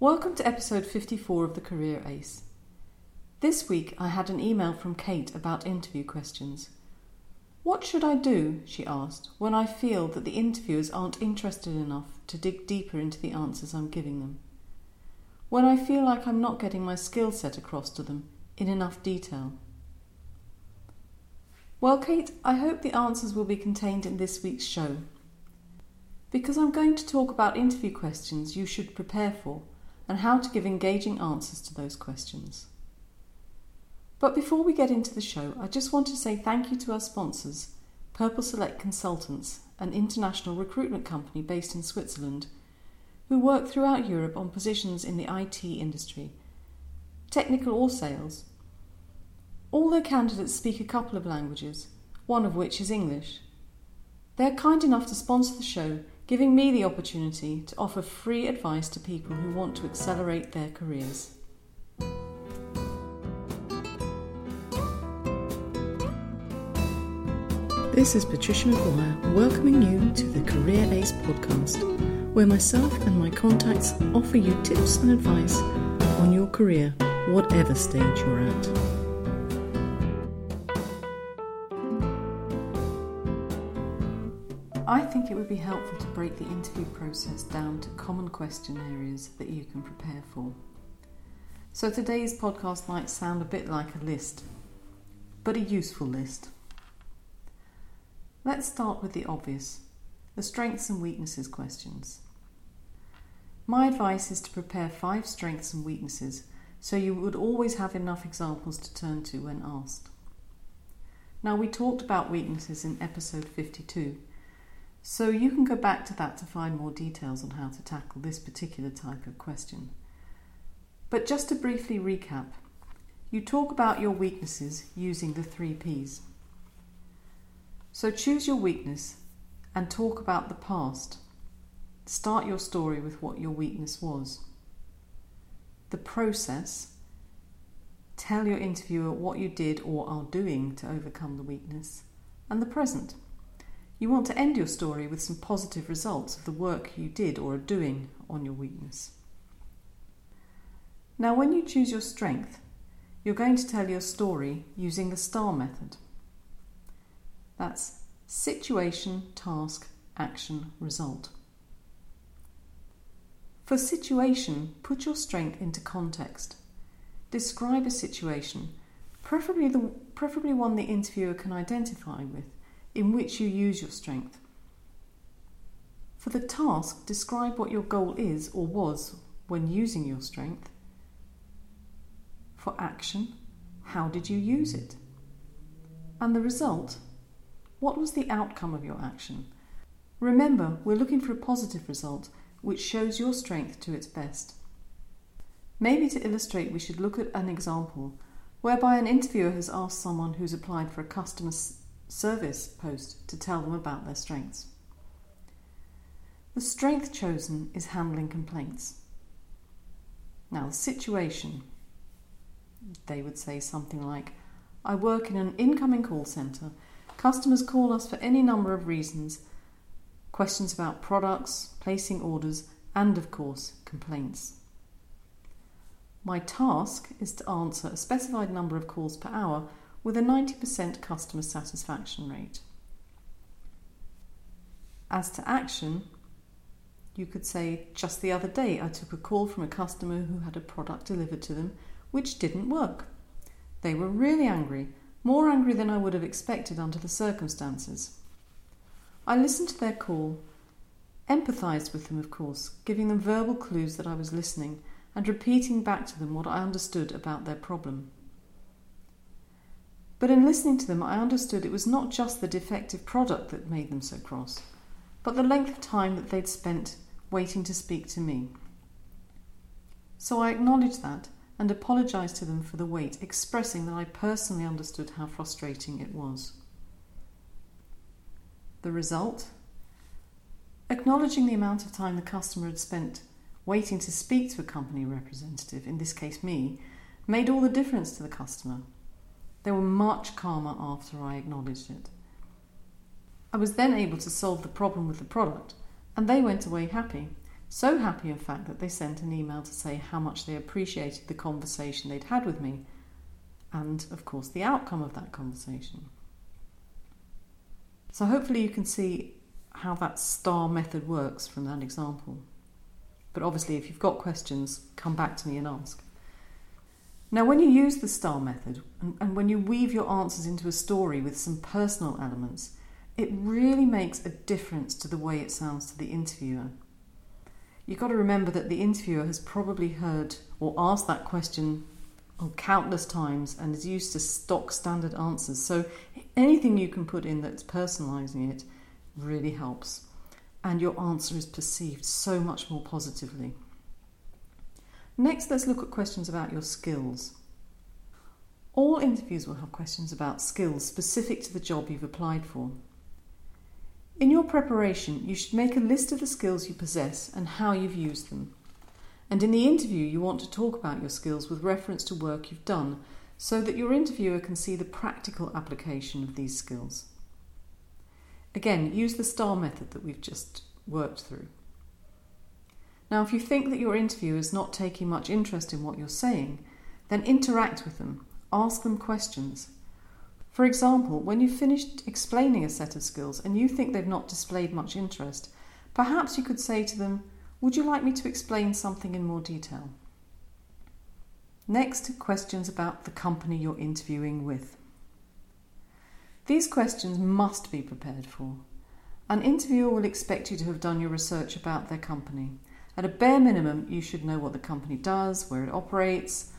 Welcome to episode 54 of The Career Ace. This week I had an email from Kate about interview questions. What should I do, she asked, when I feel that the interviewers aren't interested enough to dig deeper into the answers I'm giving them? When I feel like I'm not getting my skill set across to them in enough detail? Well, Kate, I hope the answers will be contained in this week's show. Because I'm going to talk about interview questions you should prepare for and how to give engaging answers to those questions. But before we get into the show, I just want to say thank you to our sponsors, Purple Select Consultants, an international recruitment company based in Switzerland, who work throughout Europe on positions in the IT industry, technical or sales. All their candidates speak a couple of languages, one of which is English. They are kind enough to sponsor the show giving me the opportunity to offer free advice to people who want to accelerate their careers. This is Patricia McGuire welcoming you to the Career Ace podcast, where myself and my contacts offer you tips and advice on your career, whatever stage you're at. Would be helpful to break the interview process down to common question areas that you can prepare for. So today's podcast might sound a bit like a list, but a useful list. Let's start with the obvious the strengths and weaknesses questions. My advice is to prepare five strengths and weaknesses so you would always have enough examples to turn to when asked. Now, we talked about weaknesses in episode 52 so you can go back to that to find more details on how to tackle this particular type of question. But just to briefly recap, you talk about your weaknesses using the three P's. So choose your weakness and talk about the past. Start your story with what your weakness was. The process. Tell your interviewer what you did or are doing to overcome the weakness. And the present. You want to end your story with some positive results of the work you did or are doing on your weakness. Now, when you choose your strength, you're going to tell your story using the STAR method. That's situation, task, action, result. For situation, put your strength into context. Describe a situation, preferably, the, preferably one the interviewer can identify with in which you use your strength. For the task, describe what your goal is or was when using your strength. For action, how did you use it? And the result, what was the outcome of your action? Remember, we're looking for a positive result which shows your strength to its best. Maybe to illustrate, we should look at an example whereby an interviewer has asked someone who's applied for a customer service post to tell them about their strengths. The strength chosen is handling complaints. Now, the situation, they would say something like I work in an incoming call centre. Customers call us for any number of reasons questions about products, placing orders, and of course, complaints. My task is to answer a specified number of calls per hour with a 90% customer satisfaction rate. As to action, you could say, just the other day I took a call from a customer who had a product delivered to them which didn't work. They were really angry, more angry than I would have expected under the circumstances. I listened to their call, empathised with them, of course, giving them verbal clues that I was listening and repeating back to them what I understood about their problem. But in listening to them, I understood it was not just the defective product that made them so cross, but the length of time that they'd spent waiting to speak to me. So I acknowledged that and apologised to them for the wait, expressing that I personally understood how frustrating it was. The result? Acknowledging the amount of time the customer had spent waiting to speak to a company representative, in this case me, made all the difference to the customer. They were much calmer after I acknowledged it. I was then able to solve the problem with the product, and they went away happy, So happy, in fact, that they sent an email to say how much they appreciated the conversation they'd had with me, and of course, the outcome of that conversation. So, hopefully, you can see how that STAR method works from that example. But obviously, if you've got questions, come back to me and ask. Now, when you use the STAR method and, and when you weave your answers into a story with some personal elements, it really makes a difference to the way it sounds to the interviewer. You've got to remember that the interviewer has probably heard or asked that question oh, countless times and is used to stock standard answers. So anything you can put in that's personalising it really helps. And your answer is perceived so much more positively. Next, let's look at questions about your skills. All interviews will have questions about skills specific to the job you've applied for. In your preparation, you should make a list of the skills you possess and how you've used them. And in the interview, you want to talk about your skills with reference to work you've done so that your interviewer can see the practical application of these skills. Again, use the STAR method that we've just worked through. Now, if you think that your interviewer is not taking much interest in what you're saying, then interact with them, ask them questions. For example, when you've finished explaining a set of skills and you think they've not displayed much interest, perhaps you could say to them, Would you like me to explain something in more detail? Next, questions about the company you're interviewing with. These questions must be prepared for. An interviewer will expect you to have done your research about their company. At a bare minimum, you should know what the company does, where it operates,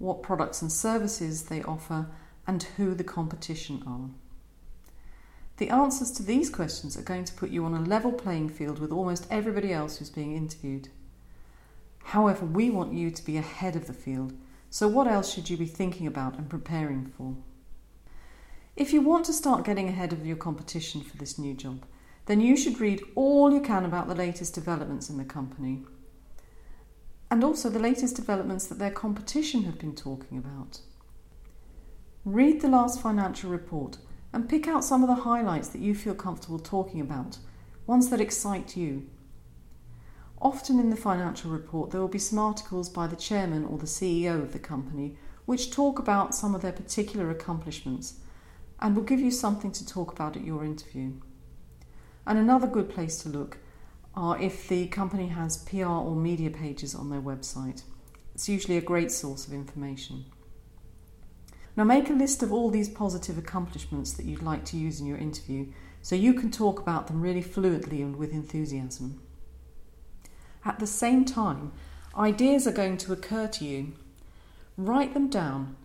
what products and services they offer, and who the competition are. The answers to these questions are going to put you on a level playing field with almost everybody else who's being interviewed. However, we want you to be ahead of the field, so what else should you be thinking about and preparing for? If you want to start getting ahead of your competition for this new job, then you should read all you can about the latest developments in the company and also the latest developments that their competition have been talking about. Read the last financial report and pick out some of the highlights that you feel comfortable talking about, ones that excite you. Often in the financial report, there will be some articles by the chairman or the CEO of the company which talk about some of their particular accomplishments and will give you something to talk about at your interview. And another good place to look are if the company has PR or media pages on their website. It's usually a great source of information. Now, make a list of all these positive accomplishments that you'd like to use in your interview so you can talk about them really fluently and with enthusiasm. At the same time, ideas are going to occur to you. Write them down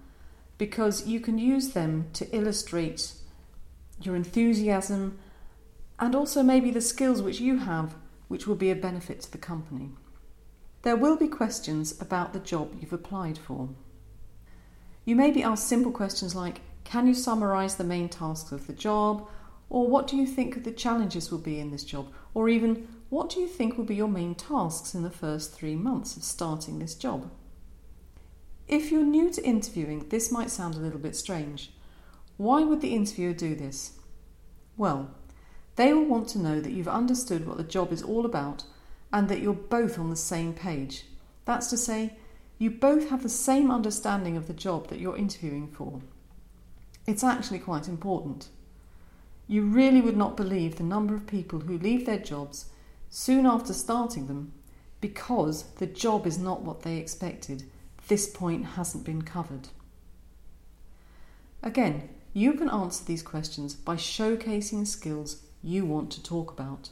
because you can use them to illustrate your enthusiasm and also maybe the skills which you have which will be a benefit to the company. There will be questions about the job you've applied for. You may be asked simple questions like Can you summarise the main tasks of the job? Or what do you think the challenges will be in this job? Or even what do you think will be your main tasks in the first three months of starting this job? If you're new to interviewing, this might sound a little bit strange. Why would the interviewer do this? Well, they will want to know that you've understood what the job is all about and that you're both on the same page. That's to say, you both have the same understanding of the job that you're interviewing for. It's actually quite important. You really would not believe the number of people who leave their jobs soon after starting them because the job is not what they expected. This point hasn't been covered. Again, you can answer these questions by showcasing skills you want to talk about.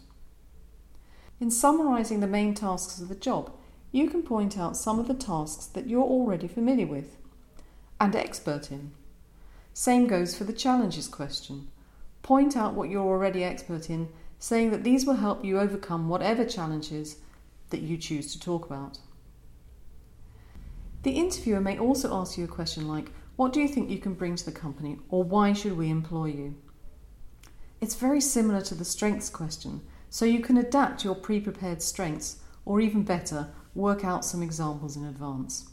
In summarising the main tasks of the job, you can point out some of the tasks that you're already familiar with and expert in. Same goes for the challenges question. Point out what you're already expert in, saying that these will help you overcome whatever challenges that you choose to talk about. The interviewer may also ask you a question like, What do you think you can bring to the company, or why should we employ you? It's very similar to the strengths question, so you can adapt your pre prepared strengths, or even better, work out some examples in advance.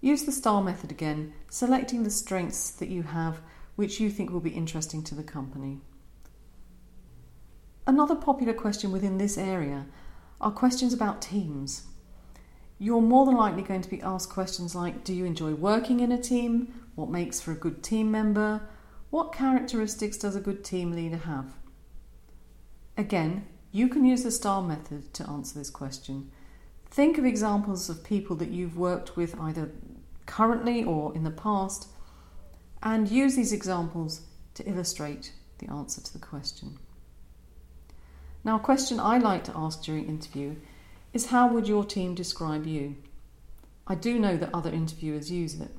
Use the STAR method again, selecting the strengths that you have which you think will be interesting to the company. Another popular question within this area are questions about teams. You're more than likely going to be asked questions like Do you enjoy working in a team? What makes for a good team member? What characteristics does a good team leader have? Again, you can use the STAR method to answer this question. Think of examples of people that you've worked with either currently or in the past and use these examples to illustrate the answer to the question. Now, a question I like to ask during interview is how would your team describe you? I do know that other interviewers use it.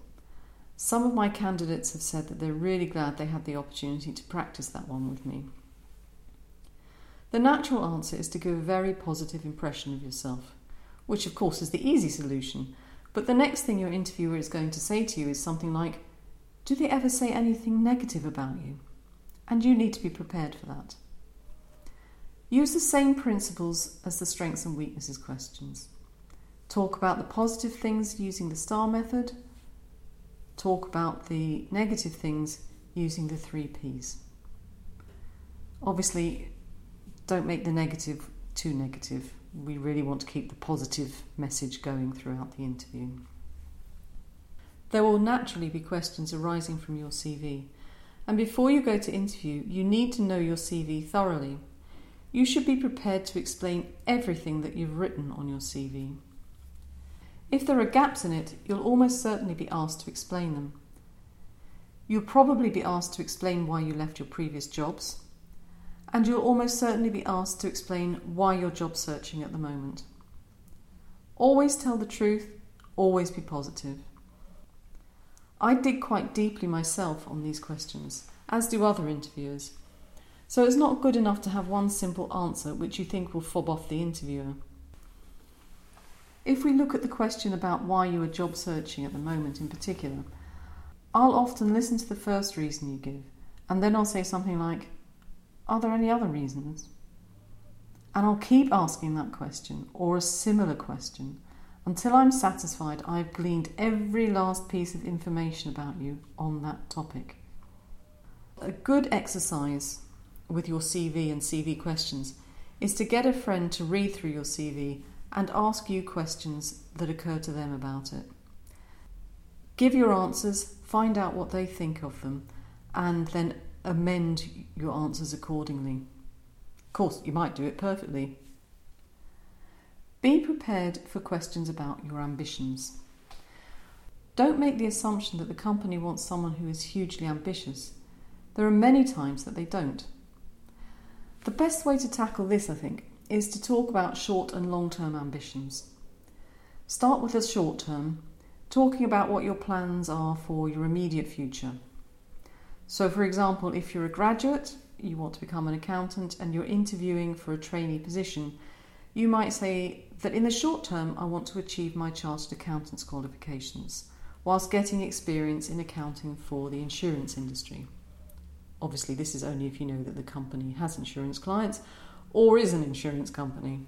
Some of my candidates have said that they're really glad they had the opportunity to practice that one with me. The natural answer is to give a very positive impression of yourself, which of course is the easy solution. But the next thing your interviewer is going to say to you is something like, Do they ever say anything negative about you? And you need to be prepared for that. Use the same principles as the strengths and weaknesses questions. Talk about the positive things using the STAR method. Talk about the negative things using the three Ps. Obviously, don't make the negative too negative. We really want to keep the positive message going throughout the interview. There will naturally be questions arising from your CV, and before you go to interview, you need to know your CV thoroughly. You should be prepared to explain everything that you've written on your CV. If there are gaps in it, you'll almost certainly be asked to explain them. You'll probably be asked to explain why you left your previous jobs, and you'll almost certainly be asked to explain why you're job searching at the moment. Always tell the truth, always be positive. I dig quite deeply myself on these questions, as do other interviewers. So it's not good enough to have one simple answer which you think will fob off the interviewer. If we look at the question about why you are job searching at the moment in particular, I'll often listen to the first reason you give, and then I'll say something like, Are there any other reasons? And I'll keep asking that question or a similar question until I'm satisfied I've gleaned every last piece of information about you on that topic. A good exercise with your CV and CV questions is to get a friend to read through your CV and ask you questions that occur to them about it. Give your answers, find out what they think of them, and then amend your answers accordingly. Of course, you might do it perfectly, be prepared for questions about your ambitions. Don't make the assumption that the company wants someone who is hugely ambitious. There are many times that they don't. The best way to tackle this, I think, is to talk about short and long term ambitions. Start with the short term, talking about what your plans are for your immediate future. So, for example, if you're a graduate, you want to become an accountant, and you're interviewing for a trainee position, you might say that in the short term, I want to achieve my chartered accountant's qualifications whilst getting experience in accounting for the insurance industry. Obviously, this is only if you know that the company has insurance clients or is an insurance company.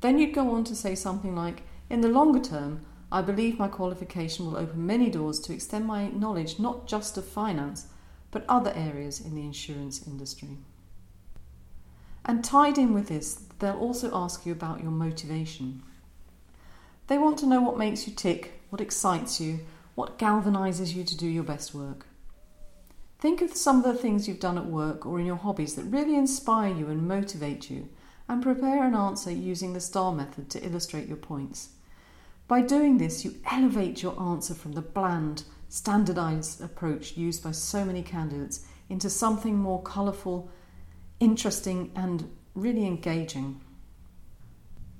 Then you'd go on to say something like, In the longer term, I believe my qualification will open many doors to extend my knowledge not just of finance, but other areas in the insurance industry. And tied in with this, they'll also ask you about your motivation. They want to know what makes you tick, what excites you, what galvanizes you to do your best work. Think of some of the things you've done at work or in your hobbies that really inspire you and motivate you, and prepare an answer using the STAR method to illustrate your points. By doing this, you elevate your answer from the bland, standardized approach used by so many candidates into something more colourful, interesting, and really engaging.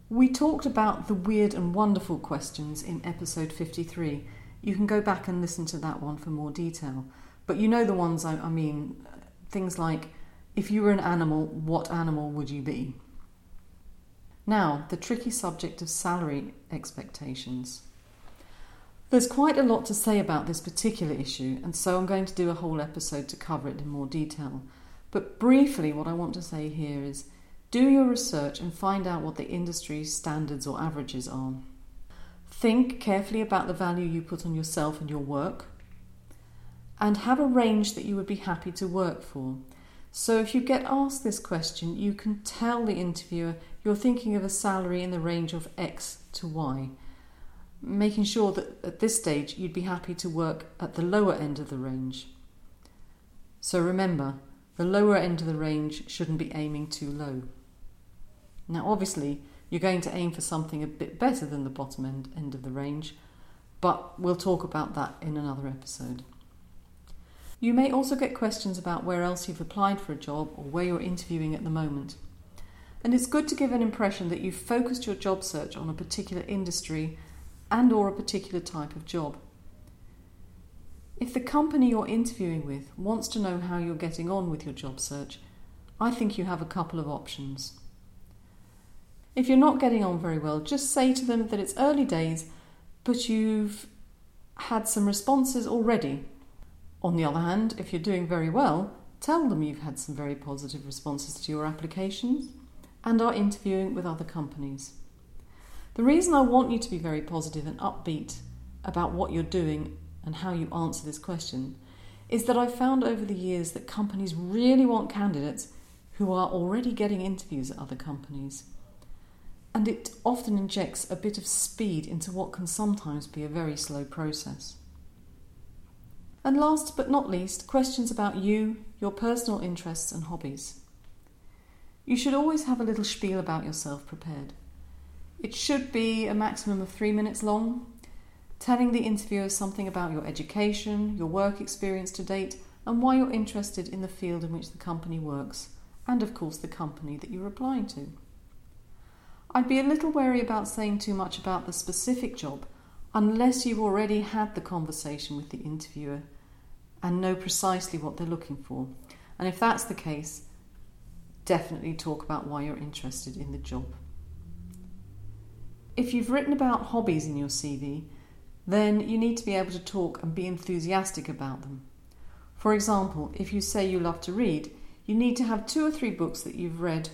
We talked about the weird and wonderful questions in episode 53. You can go back and listen to that one for more detail. But you know the ones I, I mean, things like if you were an animal, what animal would you be? Now, the tricky subject of salary expectations. There's quite a lot to say about this particular issue, and so I'm going to do a whole episode to cover it in more detail. But briefly, what I want to say here is do your research and find out what the industry standards or averages are. Think carefully about the value you put on yourself and your work, and have a range that you would be happy to work for. So if you get asked this question, you can tell the interviewer you're thinking of a salary in the range of X to Y, making sure that at this stage you'd be happy to work at the lower end of the range. So remember, the lower end of the range shouldn't be aiming too low. Now, obviously, you're going to aim for something a bit better than the bottom end, end of the range, but we'll talk about that in another episode. You may also get questions about where else you've applied for a job or where you're interviewing at the moment. And it's good to give an impression that you've focused your job search on a particular industry and or a particular type of job. If the company you're interviewing with wants to know how you're getting on with your job search, I think you have a couple of options. If you're not getting on very well, just say to them that it's early days, but you've had some responses already. On the other hand, if you're doing very well, tell them you've had some very positive responses to your applications and are interviewing with other companies. The reason I want you to be very positive and upbeat about what you're doing and how you answer this question is that I've found over the years that companies really want candidates who are already getting interviews at other companies. And it often injects a bit of speed into what can sometimes be a very slow process. And last but not least, questions about you, your personal interests and hobbies. You should always have a little spiel about yourself prepared. It should be a maximum of three minutes long, telling the interviewer something about your education, your work experience to date, and why you're interested in the field in which the company works, and of course the company that you're applying to. I'd be a little wary about saying too much about the specific job unless you've already had the conversation with the interviewer and know precisely what they're looking for. And if that's the case, definitely talk about why you're interested in the job. If you've written about hobbies in your CV, then you need to be able to talk and be enthusiastic about them. For example, if you say you love to read, you need to have two or three books that you've read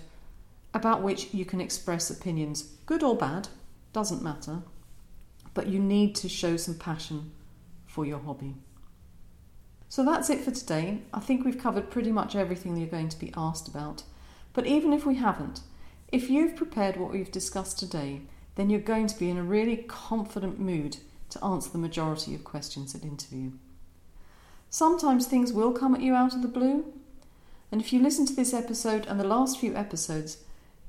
about which you can express opinions, good or bad, doesn't matter, but you need to show some passion for your hobby. So that's it for today. I think we've covered pretty much everything you're going to be asked about. But even if we haven't, if you've prepared what we've discussed today, then you're going to be in a really confident mood to answer the majority of questions at interview. Sometimes things will come at you out of the blue, and if you listen to this episode and the last few episodes,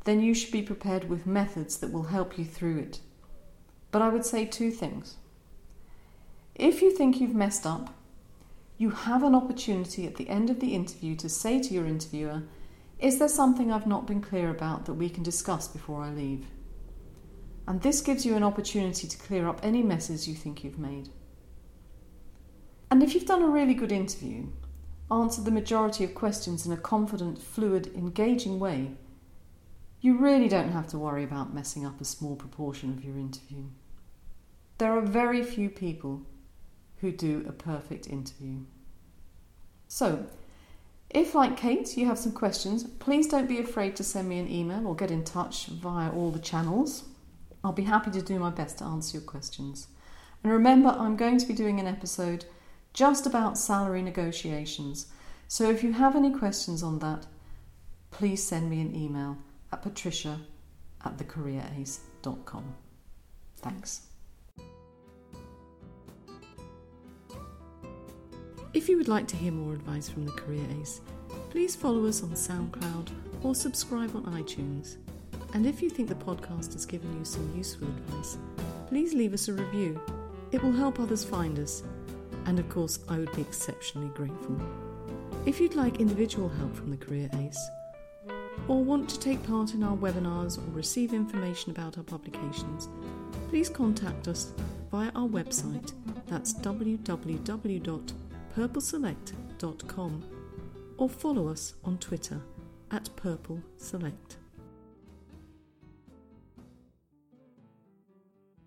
then you should be prepared with methods that will help you through it. But I would say two things. If you think you've messed up, you have an opportunity at the end of the interview to say to your interviewer, Is there something I've not been clear about that we can discuss before I leave? And this gives you an opportunity to clear up any messes you think you've made. And if you've done a really good interview, answered the majority of questions in a confident, fluid, engaging way, you really don't have to worry about messing up a small proportion of your interview. There are very few people who do a perfect interview. So, if, like Kate, you have some questions, please don't be afraid to send me an email or get in touch via all the channels. I'll be happy to do my best to answer your questions. And remember, I'm going to be doing an episode just about salary negotiations. So if you have any questions on that, please send me an email at patricia at thecareerace.com. Thanks. If you would like to hear more advice from the Career Ace, please follow us on SoundCloud or subscribe on iTunes. And if you think the podcast has given you some useful advice, please leave us a review. It will help others find us, and of course, I would be exceptionally grateful. If you'd like individual help from the Career Ace, or want to take part in our webinars or receive information about our publications, please contact us via our website, that's www.purpleselect.com, or follow us on Twitter at Purple Select.